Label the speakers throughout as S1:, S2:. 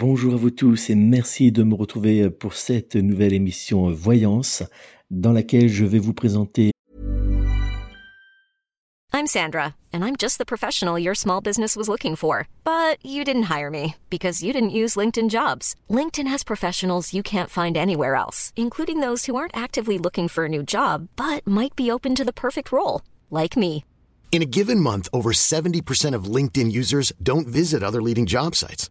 S1: Bonjour à vous tous et merci de me retrouver pour cette nouvelle émission Voyance dans laquelle je vais vous présenter
S2: I'm Sandra and I'm just the professional your small business was looking for. But you didn't hire me because you didn't use LinkedIn Jobs. LinkedIn has professionals you can't find anywhere else, including those who aren't actively looking for a new job but might be open to the perfect role, like me.
S3: In a given month, over 70% of LinkedIn users don't visit other leading job sites.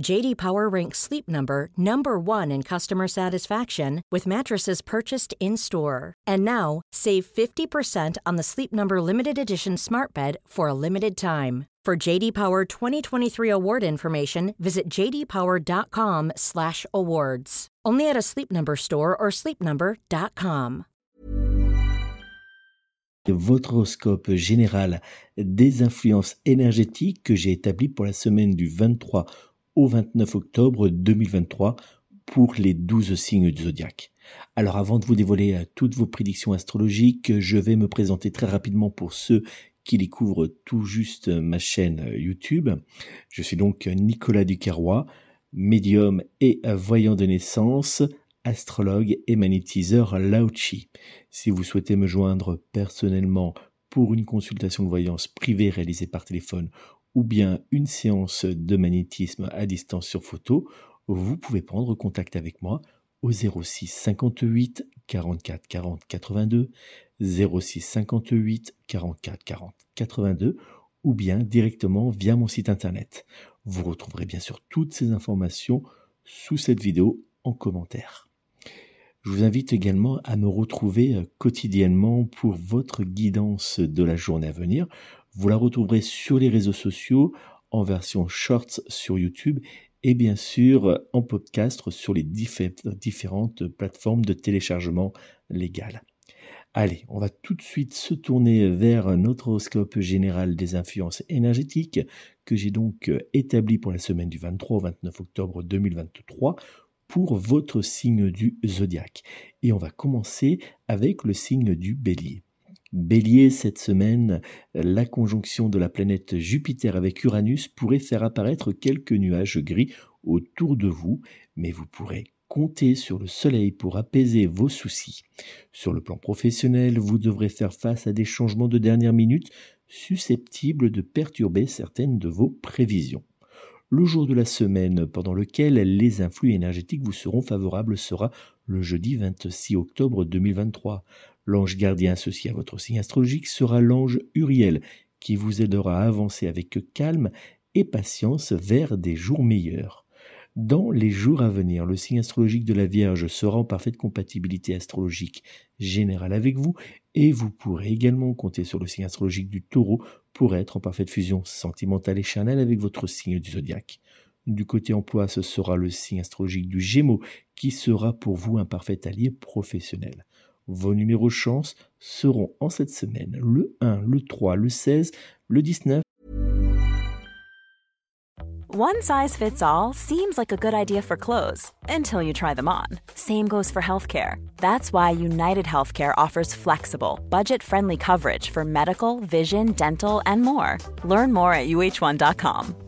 S4: JD Power ranks Sleep Number number 1 in customer satisfaction with mattresses purchased in-store. And now, save 50% on the Sleep Number limited edition Smart Bed for a limited time. For JD Power 2023 award information, visit jdpower.com/awards. Only at a Sleep Number store or sleepnumber.com.
S1: votre horoscope général des influences énergétiques que j'ai établi pour la semaine du 23 au 29 octobre 2023 pour les 12 signes du zodiaque. Alors avant de vous dévoiler euh, toutes vos prédictions astrologiques, je vais me présenter très rapidement pour ceux qui découvrent tout juste ma chaîne euh, YouTube. Je suis donc Nicolas Ducarrois, médium et voyant de naissance, astrologue et magnétiseur Laochi. Si vous souhaitez me joindre personnellement pour une consultation de voyance privée réalisée par téléphone ou bien une séance de magnétisme à distance sur photo, vous pouvez prendre contact avec moi au 06 58 44 40 82, 06 58 44 40 82 ou bien directement via mon site internet. Vous retrouverez bien sûr toutes ces informations sous cette vidéo en commentaire. Je vous invite également à me retrouver euh, quotidiennement pour votre guidance de la journée à venir. Vous la retrouverez sur les réseaux sociaux en version shorts sur YouTube et bien sûr en podcast sur les différentes plateformes de téléchargement légal. Allez, on va tout de suite se tourner vers notre horoscope général des influences énergétiques que j'ai donc établi pour la semaine du 23 au 29 octobre 2023 pour votre signe du zodiaque. Et on va commencer avec le signe du bélier. Bélier, cette semaine, la conjonction de la planète Jupiter avec Uranus pourrait faire apparaître quelques nuages gris autour de vous, mais vous pourrez compter sur le Soleil pour apaiser vos soucis. Sur le plan professionnel, vous devrez faire face à des changements de dernière minute susceptibles de perturber certaines de vos prévisions. Le jour de la semaine pendant lequel les influx énergétiques vous seront favorables sera le jeudi 26 octobre 2023. L'ange gardien associé à votre signe astrologique sera l'ange Uriel, qui vous aidera à avancer avec calme et patience vers des jours meilleurs. Dans les jours à venir, le signe astrologique de la Vierge sera en parfaite compatibilité astrologique générale avec vous et vous pourrez également compter sur le signe astrologique du Taureau pour être en parfaite fusion sentimentale et charnelle avec votre signe du zodiaque. Du côté emploi, ce sera le signe astrologique du Gémeaux qui sera pour vous un parfait allié professionnel. Vos numéros chance seront en cette semaine le 1, le 3, le 16, le 19.
S5: One size fits all seems like a good idea for clothes until you try them on. Same goes for healthcare. That's why United Healthcare offers flexible, budget friendly coverage for medical, vision, dental, and more. Learn more at uh1.com.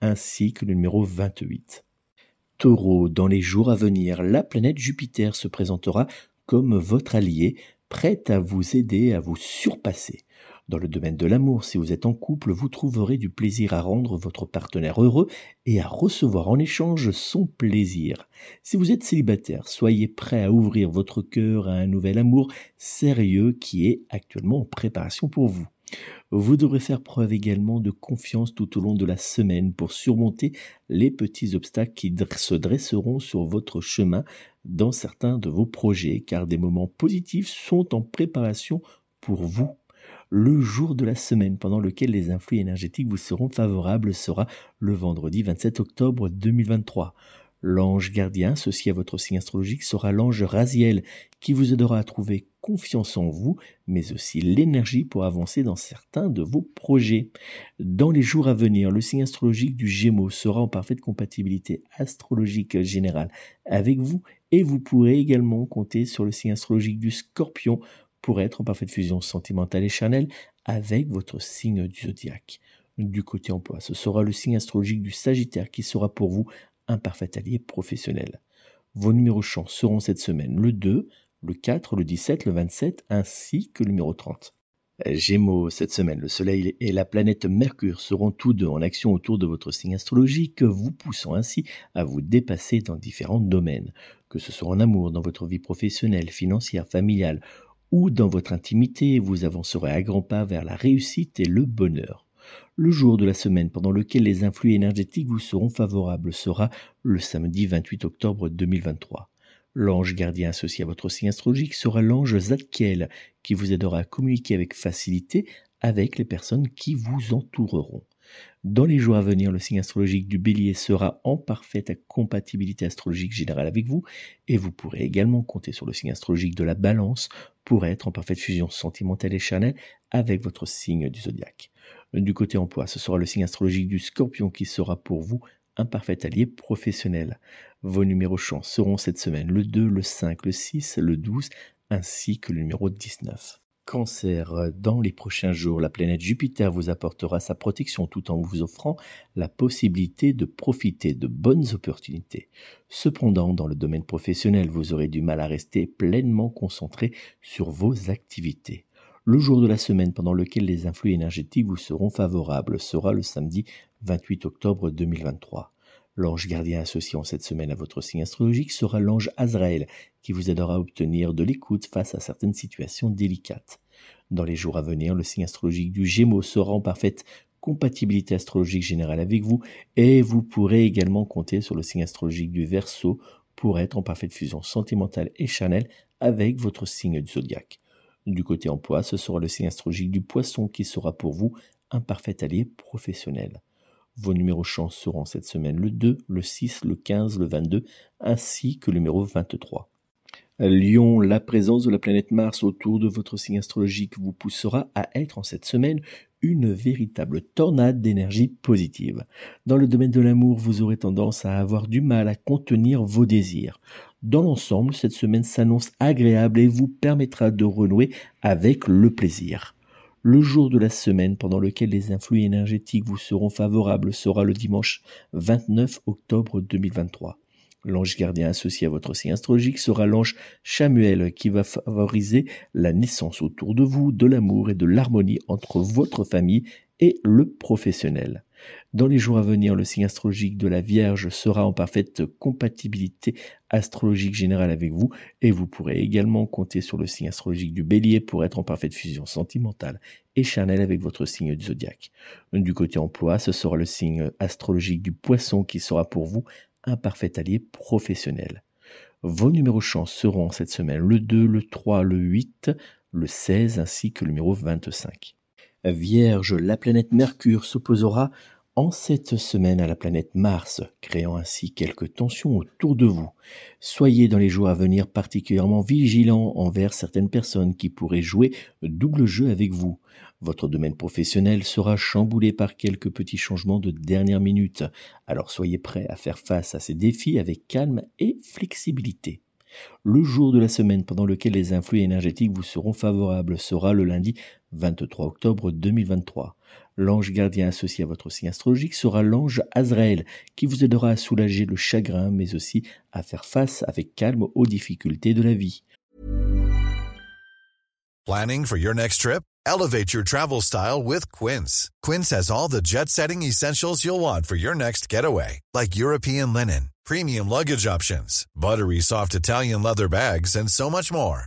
S1: Ainsi que le numéro 28. Taureau, dans les jours à venir, la planète Jupiter se présentera comme votre allié, prête à vous aider à vous surpasser. Dans le domaine de l'amour, si vous êtes en couple, vous trouverez du plaisir à rendre votre partenaire heureux et à recevoir en échange son plaisir. Si vous êtes célibataire, soyez prêt à ouvrir votre cœur à un nouvel amour sérieux qui est actuellement en préparation pour vous. Vous devrez faire preuve également de confiance tout au long de la semaine pour surmonter les petits obstacles qui se dresseront sur votre chemin dans certains de vos projets, car des moments positifs sont en préparation pour vous. Le jour de la semaine pendant lequel les influx énergétiques vous seront favorables sera le vendredi 27 octobre 2023. L'ange gardien associé à votre signe astrologique sera l'ange Raziel qui vous aidera à trouver confiance en vous, mais aussi l'énergie pour avancer dans certains de vos projets. Dans les jours à venir, le signe astrologique du Gémeaux sera en parfaite compatibilité astrologique générale avec vous et vous pourrez également compter sur le signe astrologique du Scorpion pour être en parfaite fusion sentimentale et charnelle avec votre signe du zodiaque. Du côté emploi, ce sera le signe astrologique du Sagittaire qui sera pour vous un parfait allié professionnel. Vos numéros chance seront cette semaine le 2, le 4, le 17, le 27 ainsi que le numéro 30. Gémeaux, cette semaine, le Soleil et la planète Mercure seront tous deux en action autour de votre signe astrologique, vous poussant ainsi à vous dépasser dans différents domaines, que ce soit en amour, dans votre vie professionnelle, financière, familiale ou dans votre intimité, vous avancerez à grands pas vers la réussite et le bonheur. Le jour de la semaine pendant lequel les influx énergétiques vous seront favorables sera le samedi 28 octobre 2023. L'ange gardien associé à votre signe astrologique sera l'ange Zadkiel qui vous aidera à communiquer avec facilité avec les personnes qui vous entoureront. Dans les jours à venir, le signe astrologique du bélier sera en parfaite compatibilité astrologique générale avec vous et vous pourrez également compter sur le signe astrologique de la balance pour être en parfaite fusion sentimentale et charnelle avec votre signe du zodiaque. Du côté emploi, ce sera le signe astrologique du scorpion qui sera pour vous un parfait allié professionnel. Vos numéros chance seront cette semaine le 2, le 5, le 6, le 12 ainsi que le numéro 19. Cancer, dans les prochains jours, la planète Jupiter vous apportera sa protection tout en vous offrant la possibilité de profiter de bonnes opportunités. Cependant, dans le domaine professionnel, vous aurez du mal à rester pleinement concentré sur vos activités. Le jour de la semaine pendant lequel les influx énergétiques vous seront favorables sera le samedi 28 octobre 2023. L'ange gardien associé en cette semaine à votre signe astrologique sera l'ange Azraël, qui vous aidera à obtenir de l'écoute face à certaines situations délicates. Dans les jours à venir, le signe astrologique du Gémeaux sera en parfaite compatibilité astrologique générale avec vous et vous pourrez également compter sur le signe astrologique du Verseau pour être en parfaite fusion sentimentale et charnelle avec votre signe du zodiaque. Du côté emploi, ce sera le signe astrologique du Poisson qui sera pour vous un parfait allié professionnel. Vos numéros chance seront cette semaine le 2, le 6, le 15, le 22, ainsi que le numéro 23. Lion, la présence de la planète Mars autour de votre signe astrologique vous poussera à être en cette semaine une véritable tornade d'énergie positive. Dans le domaine de l'amour, vous aurez tendance à avoir du mal à contenir vos désirs. Dans l'ensemble, cette semaine s'annonce agréable et vous permettra de renouer avec le plaisir. Le jour de la semaine pendant lequel les influx énergétiques vous seront favorables sera le dimanche 29 octobre 2023. L'ange gardien associé à votre signe astrologique sera l'ange Chamuel qui va favoriser la naissance autour de vous de l'amour et de l'harmonie entre votre famille et le professionnel. Dans les jours à venir, le signe astrologique de la Vierge sera en parfaite compatibilité astrologique générale avec vous et vous pourrez également compter sur le signe astrologique du Bélier pour être en parfaite fusion sentimentale et charnelle avec votre signe du zodiaque. Du côté emploi, ce sera le signe astrologique du Poisson qui sera pour vous un parfait allié professionnel. Vos numéros chance seront cette semaine le 2, le 3, le 8, le 16 ainsi que le numéro 25. Vierge, la planète Mercure s'opposera en cette semaine à la planète Mars, créant ainsi quelques tensions autour de vous. Soyez dans les jours à venir particulièrement vigilants envers certaines personnes qui pourraient jouer double jeu avec vous. Votre domaine professionnel sera chamboulé par quelques petits changements de dernière minute, alors soyez prêts à faire face à ces défis avec calme et flexibilité. Le jour de la semaine pendant lequel les influx énergétiques vous seront favorables sera le lundi 23 octobre 2023. L'ange gardien associé à votre signe astrologique sera l'ange Azraël, qui vous aidera à soulager le chagrin, mais aussi à faire face avec calme aux difficultés de la vie.
S6: Planning for your next trip? Elevate your travel style with Quince. Quince has all the jet-setting essentials you'll want for your next getaway, like European linen, premium luggage options, buttery soft Italian leather bags, and so much more.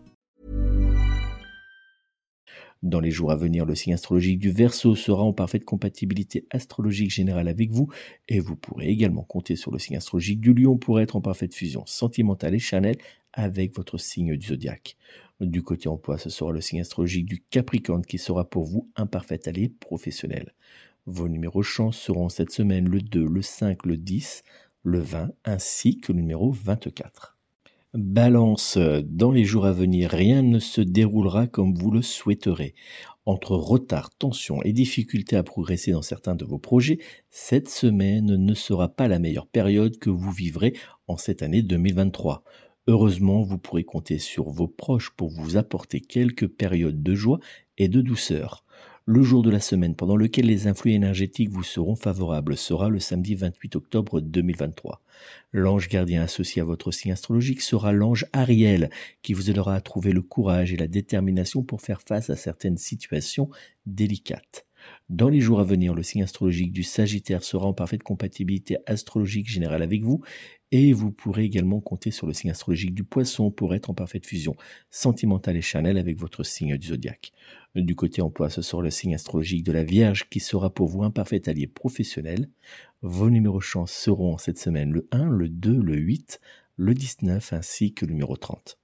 S1: Dans les jours à venir, le signe astrologique du Verseau sera en parfaite compatibilité astrologique générale avec vous et vous pourrez également compter sur le signe astrologique du Lion pour être en parfaite fusion sentimentale et charnelle avec votre signe du zodiaque. Du côté emploi, ce sera le signe astrologique du Capricorne qui sera pour vous un parfait allié professionnel. Vos numéros chance seront cette semaine le 2, le 5, le 10, le 20 ainsi que le numéro 24. Balance, dans les jours à venir, rien ne se déroulera comme vous le souhaiterez. Entre retard, tension et difficultés à progresser dans certains de vos projets, cette semaine ne sera pas la meilleure période que vous vivrez en cette année 2023. Heureusement, vous pourrez compter sur vos proches pour vous apporter quelques périodes de joie et de douceur. Le jour de la semaine pendant lequel les influx énergétiques vous seront favorables sera le samedi 28 octobre 2023. L'ange gardien associé à votre signe astrologique sera l'ange Ariel qui vous aidera à trouver le courage et la détermination pour faire face à certaines situations délicates. Dans les jours à venir, le signe astrologique du Sagittaire sera en parfaite compatibilité astrologique générale avec vous et vous pourrez également compter sur le signe astrologique du Poisson pour être en parfaite fusion sentimentale et charnelle avec votre signe du zodiaque. Du côté emploi, ce sera le signe astrologique de la Vierge qui sera pour vous un parfait allié professionnel. Vos numéros chance seront cette semaine le 1, le 2, le 8, le 19 ainsi que le numéro 30.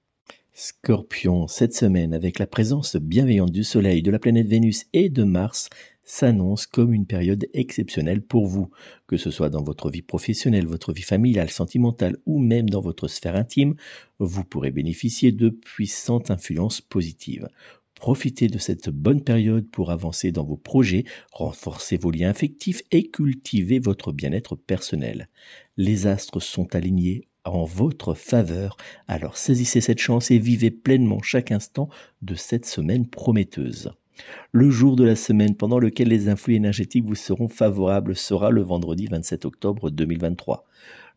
S1: Scorpion, cette semaine, avec la présence bienveillante du Soleil, de la planète Vénus et de Mars, s'annonce comme une période exceptionnelle pour vous, que ce soit dans votre vie professionnelle, votre vie familiale, sentimentale ou même dans votre sphère intime, vous pourrez bénéficier de puissantes influences positives. Profitez de cette bonne période pour avancer dans vos projets, renforcer vos liens affectifs et cultiver votre bien-être personnel. Les astres sont alignés en votre faveur. Alors saisissez cette chance et vivez pleinement chaque instant de cette semaine prometteuse. Le jour de la semaine pendant lequel les influx énergétiques vous seront favorables sera le vendredi 27 octobre 2023.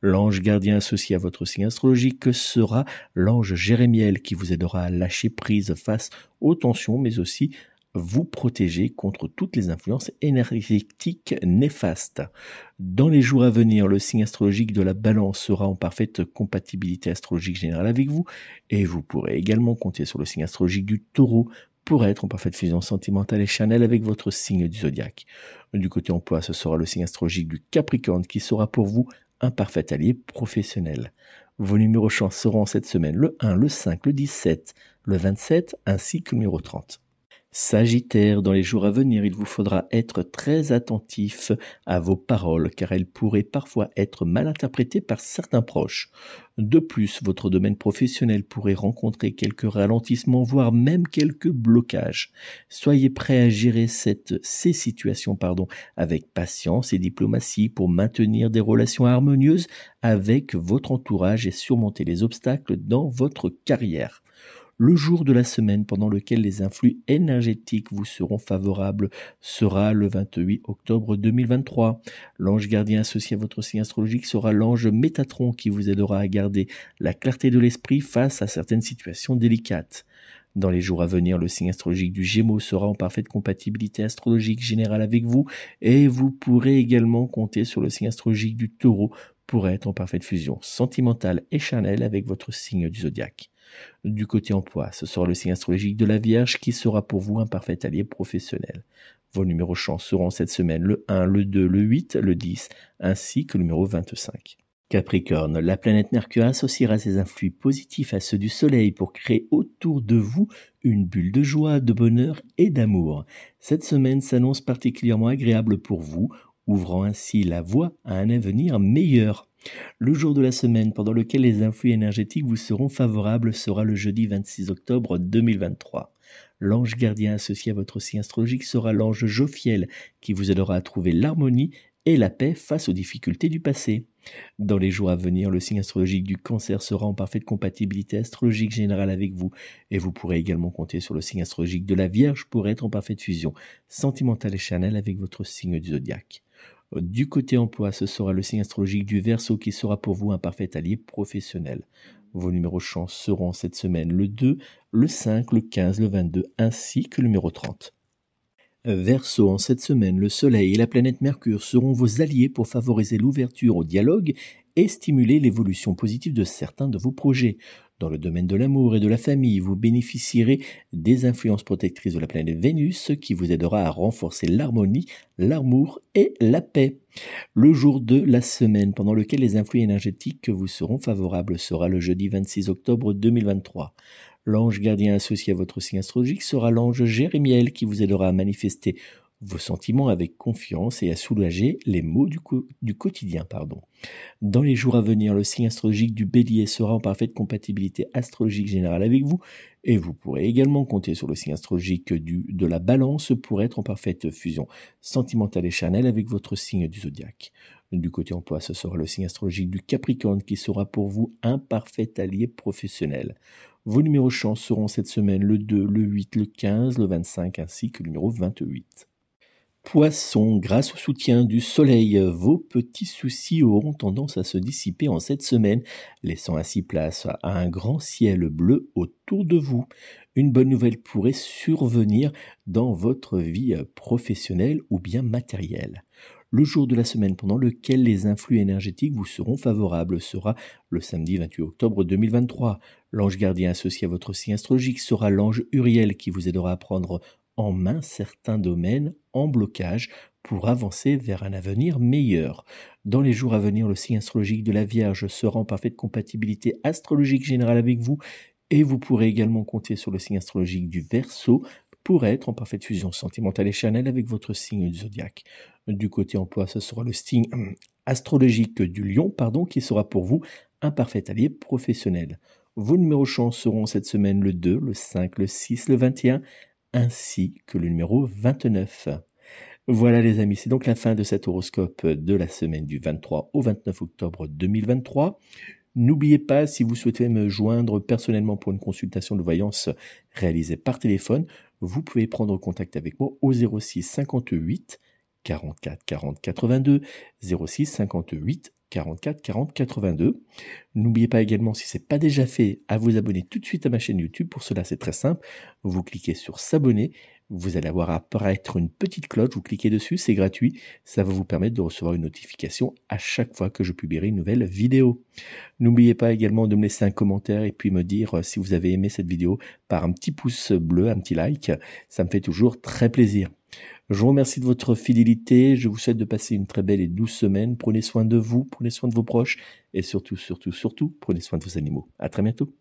S1: L'ange gardien associé à votre signe astrologique sera l'ange Jérémiel qui vous aidera à lâcher prise face aux tensions mais aussi vous protéger contre toutes les influences énergétiques néfastes. Dans les jours à venir, le signe astrologique de la balance sera en parfaite compatibilité astrologique générale avec vous et vous pourrez également compter sur le signe astrologique du taureau pour être en parfaite fusion sentimentale et charnelle avec votre signe du zodiaque. Du côté emploi, ce sera le signe astrologique du Capricorne qui sera pour vous un parfait allié professionnel. Vos numéros chance seront cette semaine le 1, le 5, le 17, le 27 ainsi que le numéro 30. Sagittaire, dans les jours à venir, il vous faudra être très attentif à vos paroles car elles pourraient parfois être mal interprétées par certains proches. De plus, votre domaine professionnel pourrait rencontrer quelques ralentissements, voire même quelques blocages. Soyez prêt à gérer cette, ces situations pardon, avec patience et diplomatie pour maintenir des relations harmonieuses avec votre entourage et surmonter les obstacles dans votre carrière le jour de la semaine pendant lequel les influx énergétiques vous seront favorables sera le 28 octobre 2023. L'ange gardien associé à votre signe astrologique sera l'ange Métatron qui vous aidera à garder la clarté de l'esprit face à certaines situations délicates. Dans les jours à venir, le signe astrologique du Gémeaux sera en parfaite compatibilité astrologique générale avec vous et vous pourrez également compter sur le signe astrologique du Taureau pour être en parfaite fusion sentimentale et charnelle avec votre signe du zodiaque. Du côté emploi, ce sera le signe astrologique de la Vierge qui sera pour vous un parfait allié professionnel. Vos numéros chance seront cette semaine le 1, le 2, le 8, le 10, ainsi que le numéro 25. Capricorne, la planète Mercure associera ses influx positifs à ceux du Soleil pour créer autour de vous une bulle de joie, de bonheur et d'amour. Cette semaine s'annonce particulièrement agréable pour vous, ouvrant ainsi la voie à un avenir meilleur. Le jour de la semaine pendant lequel les influx énergétiques vous seront favorables sera le jeudi 26 octobre 2023. L'ange gardien associé à votre signe astrologique sera l'ange Jophiel qui vous aidera à trouver l'harmonie et la paix face aux difficultés du passé. Dans les jours à venir, le signe astrologique du cancer sera en parfaite compatibilité astrologique générale avec vous et vous pourrez également compter sur le signe astrologique de la Vierge pour être en parfaite fusion sentimentale et charnelle avec votre signe du zodiaque. Du côté emploi, ce sera le signe astrologique du Verseau qui sera pour vous un parfait allié professionnel. Vos numéros chance seront cette semaine le 2, le 5, le 15, le 22 ainsi que le numéro 30. Verseau, en cette semaine, le Soleil et la planète Mercure seront vos alliés pour favoriser l'ouverture au dialogue et stimuler l'évolution positive de certains de vos projets. Dans le domaine de l'amour et de la famille, vous bénéficierez des influences protectrices de la planète Vénus qui vous aidera à renforcer l'harmonie, l'amour et la paix. Le jour de la semaine pendant lequel les influx énergétiques vous seront favorables sera le jeudi 26 octobre 2023. L'ange gardien associé à votre signe astrologique sera l'ange Jérémiel qui vous aidera à manifester vos sentiments avec confiance et à soulager les maux du, quotidien. Pardon. Dans les jours à venir, le signe astrologique du bélier sera en parfaite compatibilité astrologique générale avec vous et vous pourrez également compter sur le signe astrologique de la balance pour être en parfaite fusion sentimentale et charnelle avec votre signe du zodiaque. Du côté emploi, ce sera le signe astrologique du capricorne qui sera pour vous un parfait allié professionnel. Vos numéros chance seront cette semaine le 2, le 8, le 15, le 25 ainsi que le numéro 28. Poisson, grâce au soutien du soleil, vos petits soucis auront tendance à se dissiper en cette semaine, laissant ainsi place à un grand ciel bleu autour de vous. Une bonne nouvelle pourrait survenir dans votre vie professionnelle ou bien matérielle. Le jour de la semaine pendant lequel les influx énergétiques vous seront favorables sera le samedi 28 octobre 2023. L'ange gardien associé à votre signe astrologique sera l'ange Uriel qui vous aidera à prendre en main certains domaines en blocage pour avancer vers un avenir meilleur. Dans les jours à venir, le signe astrologique de la Vierge sera en parfaite compatibilité astrologique générale avec vous et vous pourrez également compter sur le signe astrologique du Verseau pour être en parfaite fusion sentimentale et charnelle avec votre signe du zodiaque. Du côté emploi, ce sera le signe hum, astrologique du Lion, pardon, qui sera pour vous un parfait allié professionnel. Vos numéros chance seront cette semaine le 2, le 5, le 6, le 21 ainsi que le numéro 29. Voilà les amis, c'est donc la fin de cet horoscope de la semaine du 23 au 29 octobre 2023. N'oubliez pas, si vous souhaitez me joindre personnellement pour une consultation de voyance réalisée par téléphone, vous pouvez prendre contact avec moi au 06 58 44 40 82 06 58 44 40 82. N'oubliez pas également, si ce n'est pas déjà fait, à vous abonner tout de suite à ma chaîne YouTube. Pour cela, c'est très simple. Vous cliquez sur s'abonner. Vous allez avoir apparaître une petite cloche. Vous cliquez dessus, c'est gratuit. Ça va vous permettre de recevoir une notification à chaque fois que je publierai une nouvelle vidéo. N'oubliez pas également de me laisser un commentaire et puis me dire euh, si vous avez aimé cette vidéo par un petit pouce bleu, un petit like. Ça me fait toujours très plaisir. Je vous remercie de votre fidélité. Je vous souhaite de passer une très belle et douce semaine. Prenez soin de vous, prenez soin de vos proches et surtout, surtout, surtout, prenez soin de vos animaux. À très bientôt.